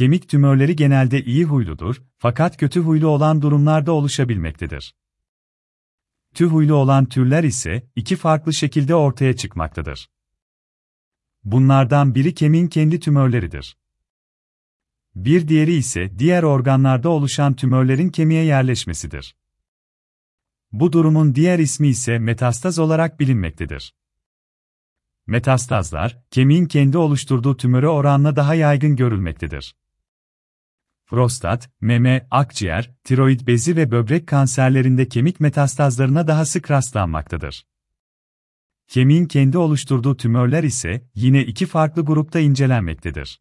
Kemik tümörleri genelde iyi huyludur, fakat kötü huylu olan durumlarda oluşabilmektedir. Tü huylu olan türler ise iki farklı şekilde ortaya çıkmaktadır. Bunlardan biri kemiğin kendi tümörleridir. Bir diğeri ise diğer organlarda oluşan tümörlerin kemiğe yerleşmesidir. Bu durumun diğer ismi ise metastaz olarak bilinmektedir. Metastazlar, kemiğin kendi oluşturduğu tümöre oranla daha yaygın görülmektedir. Prostat, meme, akciğer, tiroid bezi ve böbrek kanserlerinde kemik metastazlarına daha sık rastlanmaktadır. Kemiğin kendi oluşturduğu tümörler ise yine iki farklı grupta incelenmektedir.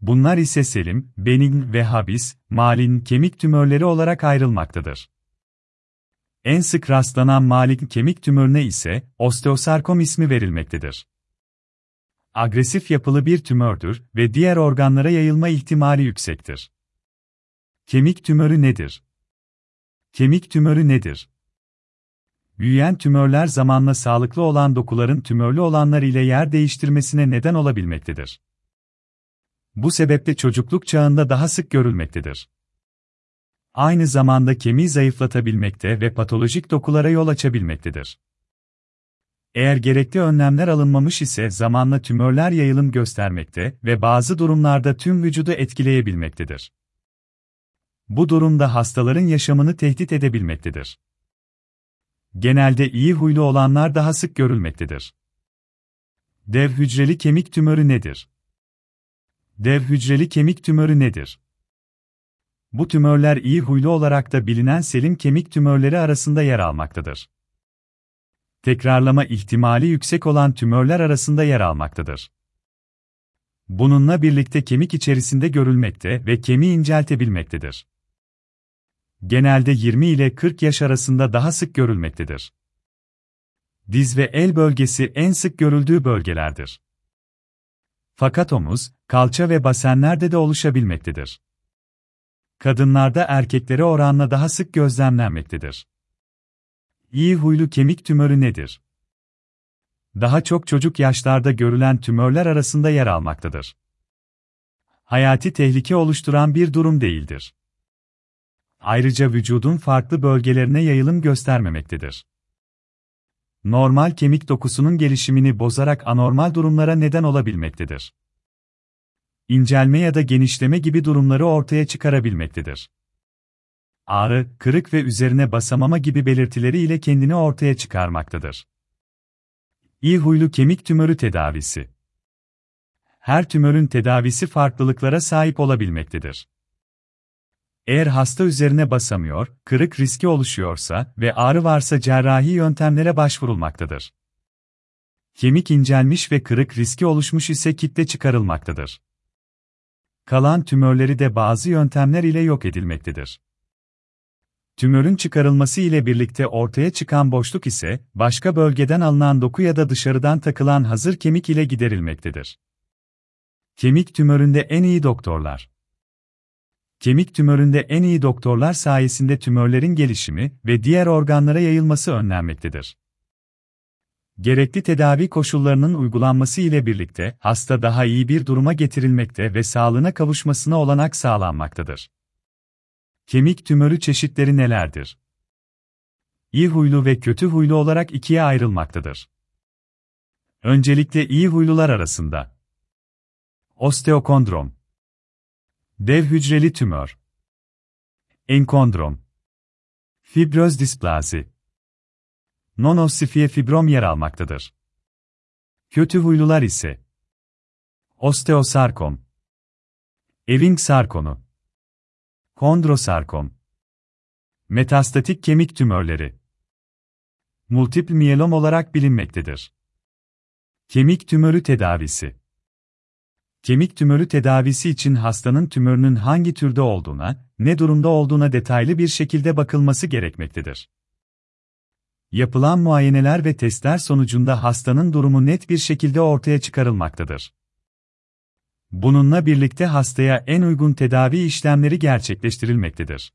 Bunlar ise selim, benign ve habis, malin kemik tümörleri olarak ayrılmaktadır. En sık rastlanan malign kemik tümörüne ise osteosarkom ismi verilmektedir. Agresif yapılı bir tümördür ve diğer organlara yayılma ihtimali yüksektir. Kemik tümörü nedir? Kemik tümörü nedir? Büyüyen tümörler zamanla sağlıklı olan dokuların tümörlü olanlar ile yer değiştirmesine neden olabilmektedir. Bu sebeple çocukluk çağında daha sık görülmektedir. Aynı zamanda kemiği zayıflatabilmekte ve patolojik dokulara yol açabilmektedir. Eğer gerekli önlemler alınmamış ise zamanla tümörler yayılım göstermekte ve bazı durumlarda tüm vücudu etkileyebilmektedir. Bu durumda hastaların yaşamını tehdit edebilmektedir. Genelde iyi huylu olanlar daha sık görülmektedir. Dev hücreli kemik tümörü nedir? Dev hücreli kemik tümörü nedir? Bu tümörler iyi huylu olarak da bilinen selim kemik tümörleri arasında yer almaktadır. Tekrarlama ihtimali yüksek olan tümörler arasında yer almaktadır. Bununla birlikte kemik içerisinde görülmekte ve kemiği inceltebilmektedir. Genelde 20 ile 40 yaş arasında daha sık görülmektedir. Diz ve el bölgesi en sık görüldüğü bölgelerdir. Fakat omuz, kalça ve basenlerde de oluşabilmektedir. Kadınlarda erkeklere oranla daha sık gözlemlenmektedir. İyi huylu kemik tümörü nedir? Daha çok çocuk yaşlarda görülen tümörler arasında yer almaktadır. Hayati tehlike oluşturan bir durum değildir. Ayrıca vücudun farklı bölgelerine yayılım göstermemektedir. Normal kemik dokusunun gelişimini bozarak anormal durumlara neden olabilmektedir. İncelme ya da genişleme gibi durumları ortaya çıkarabilmektedir. Ağrı, kırık ve üzerine basamama gibi belirtileri ile kendini ortaya çıkarmaktadır. İyi huylu kemik tümörü tedavisi. Her tümörün tedavisi farklılıklara sahip olabilmektedir. Eğer hasta üzerine basamıyor, kırık riski oluşuyorsa ve ağrı varsa cerrahi yöntemlere başvurulmaktadır. Kemik incelmiş ve kırık riski oluşmuş ise kitle çıkarılmaktadır. Kalan tümörleri de bazı yöntemler ile yok edilmektedir. Tümörün çıkarılması ile birlikte ortaya çıkan boşluk ise, başka bölgeden alınan doku ya da dışarıdan takılan hazır kemik ile giderilmektedir. Kemik tümöründe en iyi doktorlar Kemik tümöründe en iyi doktorlar sayesinde tümörlerin gelişimi ve diğer organlara yayılması önlenmektedir. Gerekli tedavi koşullarının uygulanması ile birlikte hasta daha iyi bir duruma getirilmekte ve sağlığına kavuşmasına olanak sağlanmaktadır. Kemik tümörü çeşitleri nelerdir? İyi huylu ve kötü huylu olarak ikiye ayrılmaktadır. Öncelikle iyi huylular arasında. Osteokondrom. Dev hücreli tümör. Enkondrom. Fibroz displazi. Nonosifye fibrom yer almaktadır. Kötü huylular ise. Osteosarkom. Ewing sarkonu Kondrosarkom Metastatik kemik tümörleri Multiple miyelom olarak bilinmektedir. Kemik tümörü tedavisi Kemik tümörü tedavisi için hastanın tümörünün hangi türde olduğuna, ne durumda olduğuna detaylı bir şekilde bakılması gerekmektedir. Yapılan muayeneler ve testler sonucunda hastanın durumu net bir şekilde ortaya çıkarılmaktadır. Bununla birlikte hastaya en uygun tedavi işlemleri gerçekleştirilmektedir.